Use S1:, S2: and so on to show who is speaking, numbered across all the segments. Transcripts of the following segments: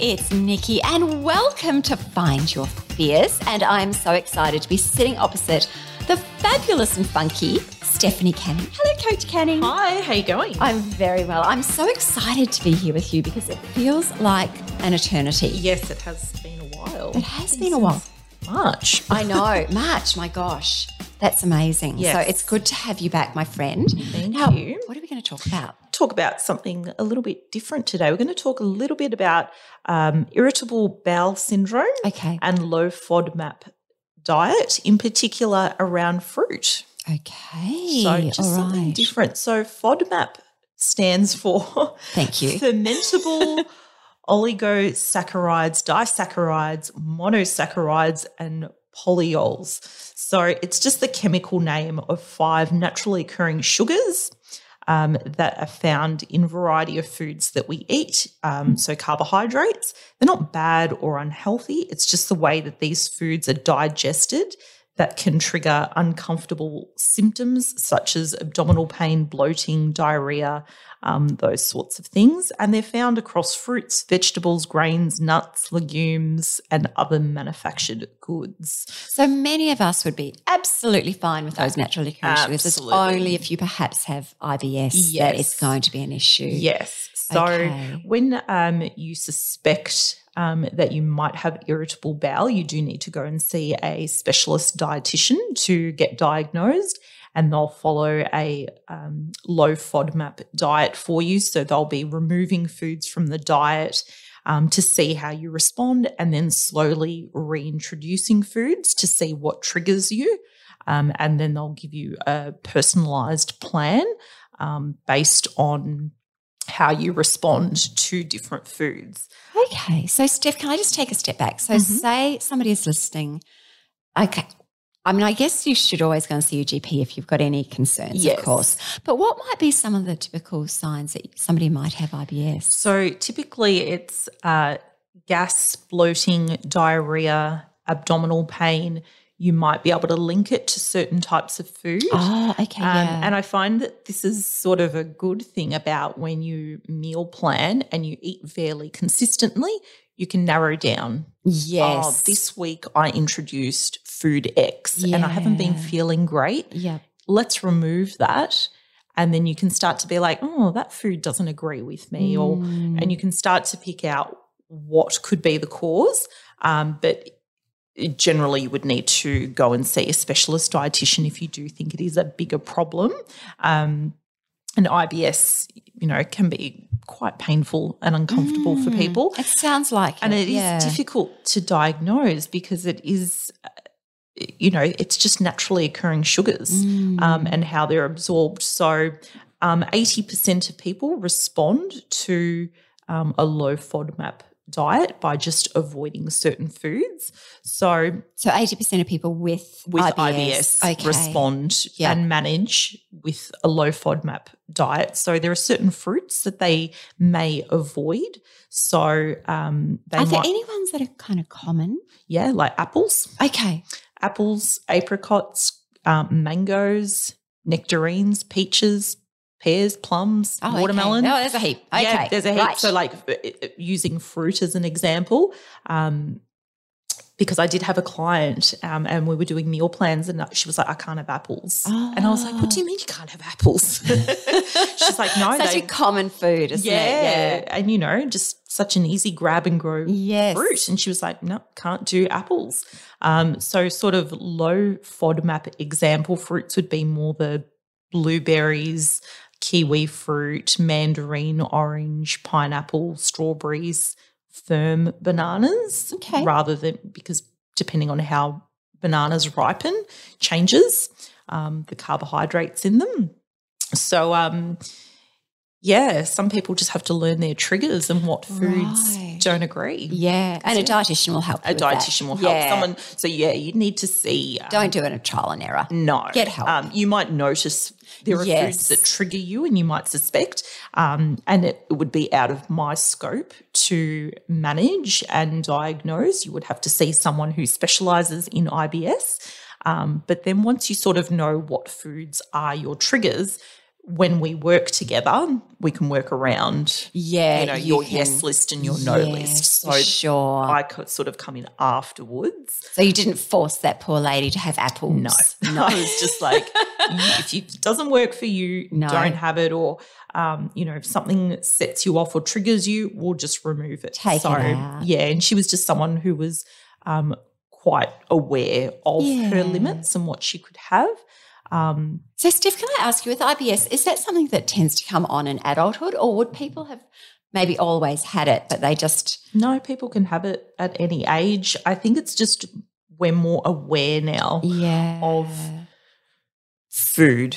S1: it's Nikki, and welcome to Find Your Fierce. And I'm so excited to be sitting opposite the fabulous and funky Stephanie Canning. Hello, Coach Canning.
S2: Hi, how you going?
S1: I'm very well. I'm so excited to be here with you because it feels like an eternity.
S2: Yes, it has been a while.
S1: It has been a while.
S2: March.
S1: I know, March. My gosh, that's amazing.
S2: Yes.
S1: So it's good to have you back, my friend.
S2: Thank
S1: now,
S2: you.
S1: What are we going to talk about?
S2: Talk about something a little bit different today. We're going to talk a little bit about um, irritable bowel syndrome
S1: Okay.
S2: and low FODMAP diet, in particular around fruit.
S1: Okay.
S2: So just
S1: All
S2: something
S1: right.
S2: different. So FODMAP stands for
S1: Thank you.
S2: fermentable oligosaccharides, disaccharides, monosaccharides, and polyols. So it's just the chemical name of five naturally occurring sugars um, that are found in variety of foods that we eat. Um, so carbohydrates, they're not bad or unhealthy. It's just the way that these foods are digested that can trigger uncomfortable symptoms such as abdominal pain, bloating, diarrhea, um, those sorts of things. And they're found across fruits, vegetables, grains, nuts, legumes, and other manufactured goods.
S1: So many of us would be absolutely fine with those natural occurring sugars. It's only if you perhaps have IBS that it's going to be an issue.
S2: Yes. So
S1: Okay.
S2: when um, you suspect um, that you might have irritable bowel, you do need to go and see a specialist dietitian to get diagnosed. And they'll follow a um, low FODMAP diet for you. So they'll be removing foods from the diet um, to see how you respond, and then slowly reintroducing foods to see what triggers you. Um, and then they'll give you a personalized plan um, based on how you respond to different foods.
S1: Okay. So, Steph, can I just take a step back? So,
S2: Mhm.
S1: say somebody is listening. Okay. I mean, I guess you should always go and see your GP if you've got any concerns,
S2: Yes.
S1: of course. But what might be some of the typical signs that somebody might have IBS?
S2: So typically it's uh, gas, bloating, diarrhea, abdominal pain. You might be able to link it to certain types of food.
S1: Oh, okay.
S2: Um,
S1: yeah.
S2: And I find that this is sort of a good thing about when you meal plan and you eat fairly consistently, you can narrow down.
S1: yes.
S2: Oh, this week I introduced food X and I haven't been feeling great.
S1: yeah.
S2: let's remove that and then you can start to be like oh that food doesn't agree with me or
S1: Mm.
S2: and you can start to pick out what could be the cause um, but generally you would need to go and see a specialist dietitian if you do think it is a bigger problem um, and ibs you know can be quite painful and uncomfortable for
S1: Mm.
S2: people
S1: It sounds like
S2: and
S1: it
S2: it is
S1: yeah.
S2: difficult to diagnose because it is you know it's just naturally occurring sugars um,
S1: Mm.
S2: and how they're absorbed so um, 80% of people respond to um, a low fodmap diet by just avoiding certain foods so
S1: So eighty percent of people with
S2: with
S1: IBS,
S2: IBS,
S1: okay.
S2: respond
S1: Yeah.
S2: and manage with a low FODMAP diet. So there are certain fruits that they may avoid. So um, they
S1: Are there
S2: might,
S1: any ones that are kind of common?
S2: yeah, like apples,
S1: Okay.
S2: apples, apricots, um, mangoes, nectarines, peaches, pears, plums,
S1: Oh,
S2: watermelon.
S1: Okay. Oh, there's a heap. Okay.
S2: Yeah, there's a heap.
S1: Right.
S2: So, like uh, uh, using fruit as an example, um, because I did have a client um, and we were doing meal plans, and she was like, "I can't have apples," and I was like, "What do you mean you can't have apples?" She's like, "No,
S1: Such
S2: they,
S1: a common food, isn't
S2: yeah.
S1: it?
S2: and you know, just such an easy grab and grow
S1: Yes.
S2: fruit." And she was like, "No, can't do apples." Um, so, sort of low FODMAP example fruits would be more the blueberries, kiwi fruit, mandarin, orange, pineapple, strawberries, firm bananas,
S1: Okay.
S2: rather than because depending on how bananas ripen changes um, the carbohydrates in them. So, um, yeah, some people just have to learn their triggers and what foods
S1: Right.
S2: don't agree.
S1: Yeah. And a dietitian will help.
S2: A
S1: with that.
S2: dietitian will help
S1: Yeah.
S2: someone. So, yeah, you need to see. um,
S1: Don't do it in a trial and error.
S2: no.
S1: Get help.
S2: Um, you might notice there are
S1: Yes.
S2: foods that trigger you and you might suspect. Um, and it, it would be out of my scope to manage and diagnose. You would have to see someone who specializes in IBS. Um, but then once you sort of know what foods are your triggers, when we work together, we can work around
S1: Yeah.
S2: you know your yes list and your no list. So
S1: sure.
S2: I could sort of come in afterwards.
S1: so you didn't force that poor lady to have apples.
S2: No, I was just like, if it doesn't work for you,
S1: No.
S2: don't have it. Or, um, you know, if something sets you off or triggers you, we'll just remove it.
S1: Take it
S2: so,
S1: out.
S2: yeah. And she was just someone who was um, quite aware of
S1: Yeah.
S2: her limits and what she could have. Um,
S1: So, Steph, can I ask you with IBS, is that something that tends to come on in adulthood, or would people have maybe always had it, but they just
S2: no, people can have it at any age. I think it's just we're more aware now
S1: yeah
S2: of food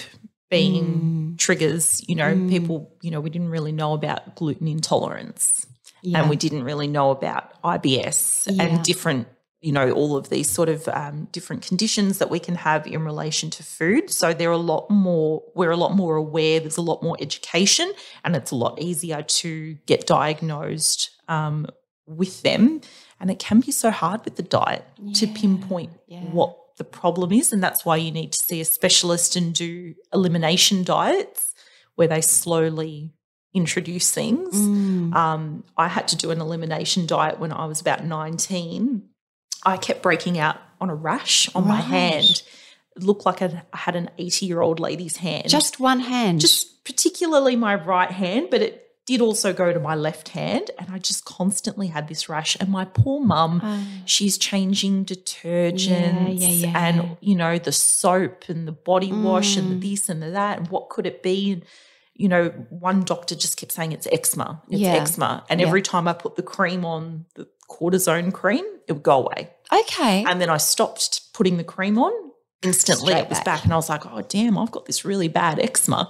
S2: being
S1: Mm.
S2: triggers. You know,
S1: Mm.
S2: people, you know, we didn't really know about gluten intolerance
S1: yeah.
S2: and we didn't really know about IBS
S1: Yeah.
S2: and different, you know, all of these sort of um, different conditions that we can have in relation to food. So they're a lot more, we're a lot more aware, there's a lot more education, and it's a lot easier to get diagnosed um, with them. And it can be so hard with the diet to pinpoint
S1: yeah.
S2: what the problem is. And that's why you need to see a specialist and do elimination diets where they slowly introduce things.
S1: Mm.
S2: Um, I had to do an elimination diet when I was about 19. I kept breaking out on a rash on my hand. It looked like I had an 80 year old lady's hand.
S1: just one hand.
S2: just particularly my right hand, but it did also go to my left hand. And I just constantly had this rash. And my poor mum,
S1: Oh.
S2: she's changing detergents
S1: yeah, yeah.
S2: and, you know, the soap and the body wash and
S1: Mm.
S2: the this and the that. And what could it be? And, you know, one doctor just kept saying it's eczema. It's
S1: Yeah.
S2: eczema. And
S1: Yeah.
S2: every time I put the cream on, the cortisone cream, it would go away.
S1: okay.
S2: And then I stopped putting the cream on. Instantly,
S1: Straight
S2: it was
S1: back.
S2: back. And I was like, oh, damn, I've got this really bad eczema.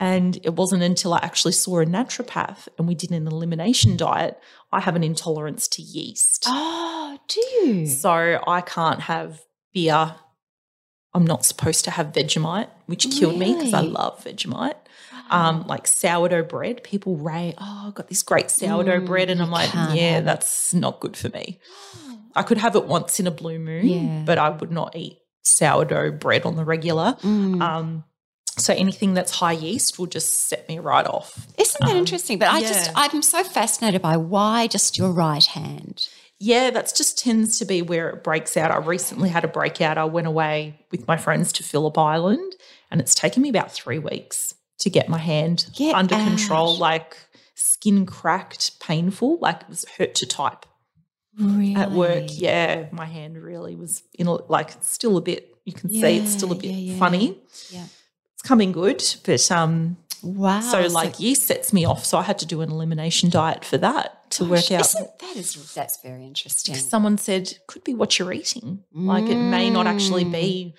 S2: And it wasn't until I actually saw a naturopath and we did an elimination diet. I have an intolerance to yeast.
S1: oh, do you?
S2: So I can't have beer. I'm not supposed to have Vegemite, which killed me because I love Vegemite. Um, like sourdough bread, people rave, oh, I've got this great sourdough
S1: Mm,
S2: bread. And I'm like, yeah, that's not good for me. I could have it once in a blue moon,
S1: Yeah.
S2: but I would not eat sourdough bread on the regular.
S1: Mm.
S2: Um, so anything that's high yeast will just set me right off.
S1: Isn't that
S2: um,
S1: interesting? But I just. I'm so fascinated by why just your right hand.
S2: Yeah, that's just tends to be where it breaks out. I recently had a breakout. I went away with my friends to Phillip Island, and it's taken me about three weeks to get my hand
S1: Get
S2: under control. Like skin cracked, painful, like it was hurt to type
S1: Really?
S2: at work. Yeah, my hand really was in a, like still a bit. You can see it's still a bit
S1: yeah, yeah.
S2: funny.
S1: Yeah.
S2: It's coming good, but um,
S1: Wow.
S2: so like yeast sets me off. So I had to do an elimination diet for that to work out.
S1: isn't- that is that's very interesting.
S2: Someone said could be what you're eating. Like it may not actually
S1: Mm.
S2: be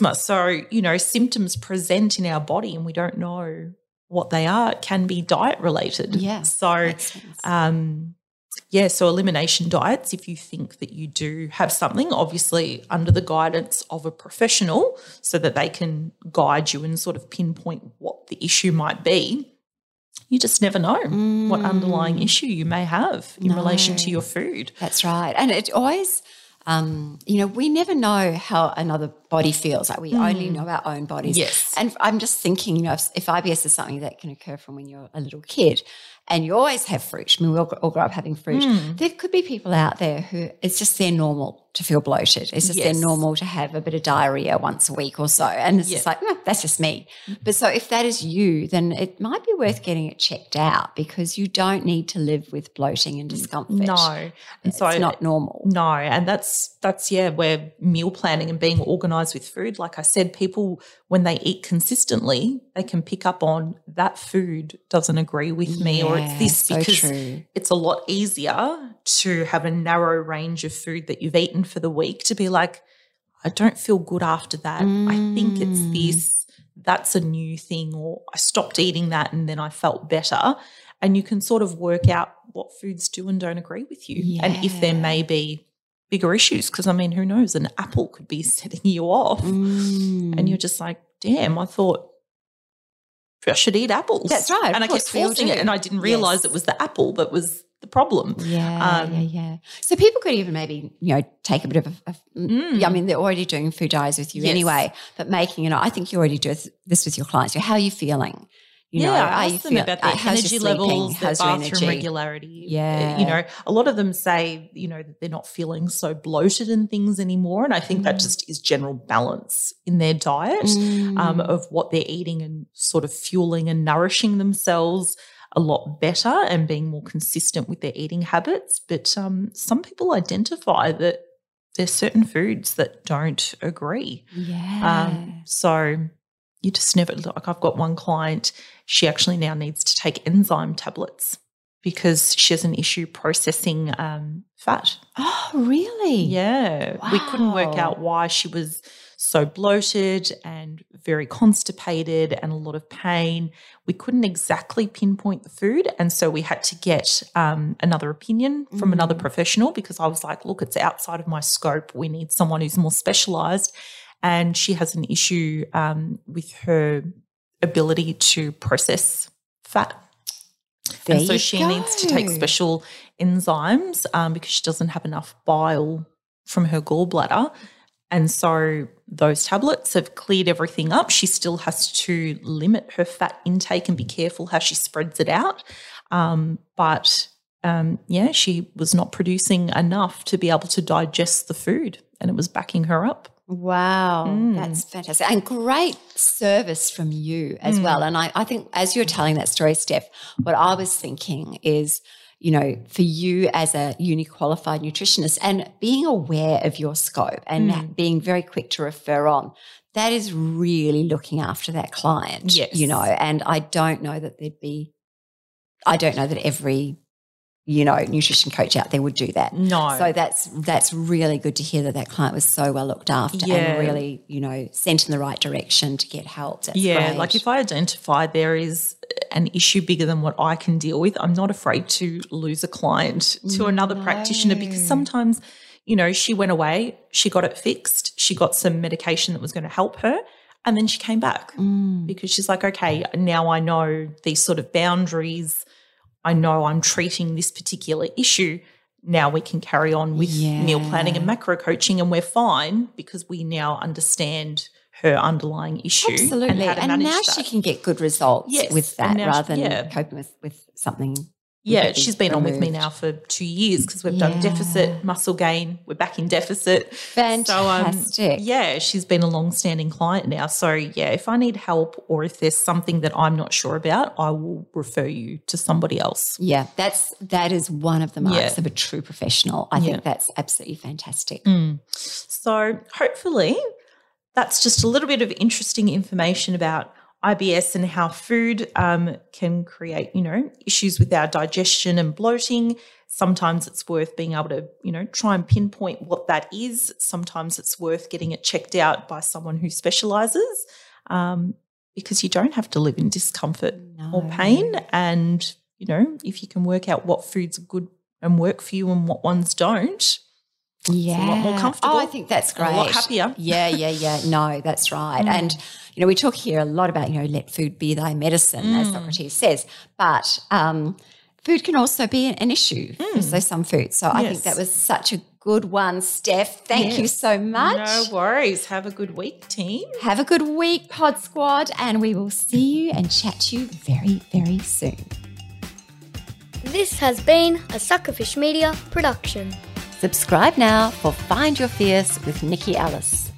S2: eczema. So you know symptoms present in our body and we don't know what they are. It can be diet related.
S1: Yeah,
S2: So um, yeah, so elimination diets, if you think that you do have something, obviously under the guidance of a professional so that they can guide you and sort of pinpoint what the issue might be, you just never know what underlying
S1: Mm.
S2: issue you may have in relation to your food.
S1: That's right. And it always, um, you know, we never know how another body feels. Like we only mm. know our own bodies.
S2: Yes.
S1: And I'm just thinking, you know, if, if IBS is something that can occur from when you're a little kid and you always have fruit, I mean, we all, all grow up having fruit, mm. there could be people out there who it's just their normal to feel bloated. It's just
S2: Yes.
S1: their normal to have a bit of diarrhea once a week or so. And it's just like, "No, that's just me. Mm. But so if that is you, then it might be worth getting it checked out because you don't need to live with bloating and discomfort.
S2: No. And
S1: It's
S2: so
S1: not normal.
S2: No, and that's that's yeah, where meal planning and being organized with food. Like I said, people when they eat consistently, they can pick up on that food doesn't agree with me, or it's this because
S1: true.
S2: it's a lot easier to have a narrow range of food that you've eaten for the week to be like, I don't feel good after that. I think it's
S1: Mm.
S2: this. That's a new thing, or I stopped eating that and then I felt better. And you can sort of work out what foods do and don't agree with you, and if there may be bigger issues. Because I mean, who knows? An apple could be setting you off,
S1: Mm.
S2: and you're just like, damn, I thought I should eat apples.
S1: That's right,
S2: And I kept
S1: course, we all
S2: forcing it, and I didn't realize
S1: Yes.
S2: it was the apple that was the problem.
S1: Yeah,
S2: Um,
S1: yeah, yeah. So people could even maybe, you know, take a bit of a, a
S2: Mm.
S1: I mean, they're already doing food diaries with you
S2: Yes.
S1: anyway, but making, you know, I think you already do this with your clients. How are you feeling? You
S2: yeah,
S1: know,
S2: I asked them about their energy levels, their bathroom
S1: energy?
S2: regularity.
S1: Yeah.
S2: you know, a lot of them say, you know, that they're not feeling so bloated and things anymore, and I think that
S1: Mm.
S2: just is general balance in their diet. um,
S1: Mm.
S2: of what they're eating and sort of fueling and nourishing themselves a lot better and being more consistent with their eating habits. But um, some people identify that there's certain foods that don't agree.
S1: yeah.
S2: Um, so you just never like I've got one client, she actually now needs to take enzyme tablets because she has an issue processing um, fat.
S1: oh, really?
S2: Yeah. We couldn't work out why she was so bloated and very constipated and a lot of pain. We couldn't exactly pinpoint the food. And so we had to get um, another opinion from another
S1: Mm.
S2: professional because I was like, look, it's outside of my scope. We need someone who's more specialized. And she has an issue um, with her ability to process fat.
S1: There
S2: and so she needs to take special enzymes um, because she doesn't have enough bile from her gallbladder. And so those tablets have cleared everything up. She still has to limit her fat intake and be careful how she spreads it out. Um, but um, yeah, she was not producing enough to be able to digest the food, and it was backing her up.
S1: Wow,
S2: Mm.
S1: that's fantastic. And great service from you as
S2: Mm.
S1: well. And I, I think as you're telling that story, Steph, what I was thinking is, you know, for you as a uni qualified nutritionist and being aware of your scope and
S2: Mm.
S1: being very quick to refer on, that is really looking after that client.
S2: Yes.
S1: You know, and I don't know that there'd be, I don't know that every, you know, nutrition coach out there would do that.
S2: No.
S1: So that's that's really good to hear that that client was so well looked after
S2: Yeah.
S1: and really, you know, sent in the right direction to get help. That's
S2: yeah,
S1: great.
S2: like if I identify there is an issue bigger than what I can deal with, I'm not afraid to lose a client to another practitioner because sometimes, you know, she went away, she got it fixed, she got some medication that was going to help her, and then she came back
S1: Mm.
S2: because she's like, okay, now I know these sort of boundaries. I know I'm treating this particular issue. Now we can carry on with meal planning and macro coaching, and we're fine because we now understand her underlying issue
S1: absolutely,
S2: and
S1: and,
S2: how to manage
S1: now
S2: that.
S1: she can get good results
S2: Yes,
S1: with that rather
S2: she-
S1: than
S2: yeah.
S1: coping with with something.
S2: Yeah, she's been on with me now for two years because we've done deficit, muscle gain. We're back in deficit.
S1: Fantastic.
S2: So, um, yeah, she's been a long-standing client now. So, yeah, if I need help or if there's something that I'm not sure about, I will refer you to somebody else.
S1: Yeah, that's that is one of the marks
S2: Yeah.
S1: of a true professional. I
S2: Yeah.
S1: think that's absolutely fantastic.
S2: So, hopefully, that's just a little bit of interesting information about IBS and how food um, can create, you know, issues with our digestion and bloating. Sometimes it's worth being able to, you know, try and pinpoint what that is. Sometimes it's worth getting it checked out by someone who specializes um, because you don't have to live in discomfort or pain. And, you know, if you can work out what foods are good and work for you and what ones don't,
S1: Yeah,
S2: a lot more comfortable
S1: Oh, I think that's great.
S2: a lot happier.
S1: Yeah, yeah, yeah. No, that's right. Mm. And you know, we talk here a lot about you know, let food be thy medicine, as mm. Socrates says. But um, food can also be an, an issue for mm. so some food. So I think that was such a good one, Steph. Thank you so much.
S2: No worries. Have a good week, team.
S1: Have a good week, Pod Squad, and we will see you and chat to you very, very soon.
S3: This has been a Suckerfish Media production.
S1: Subscribe now for Find Your Fierce with Nikki Ellis.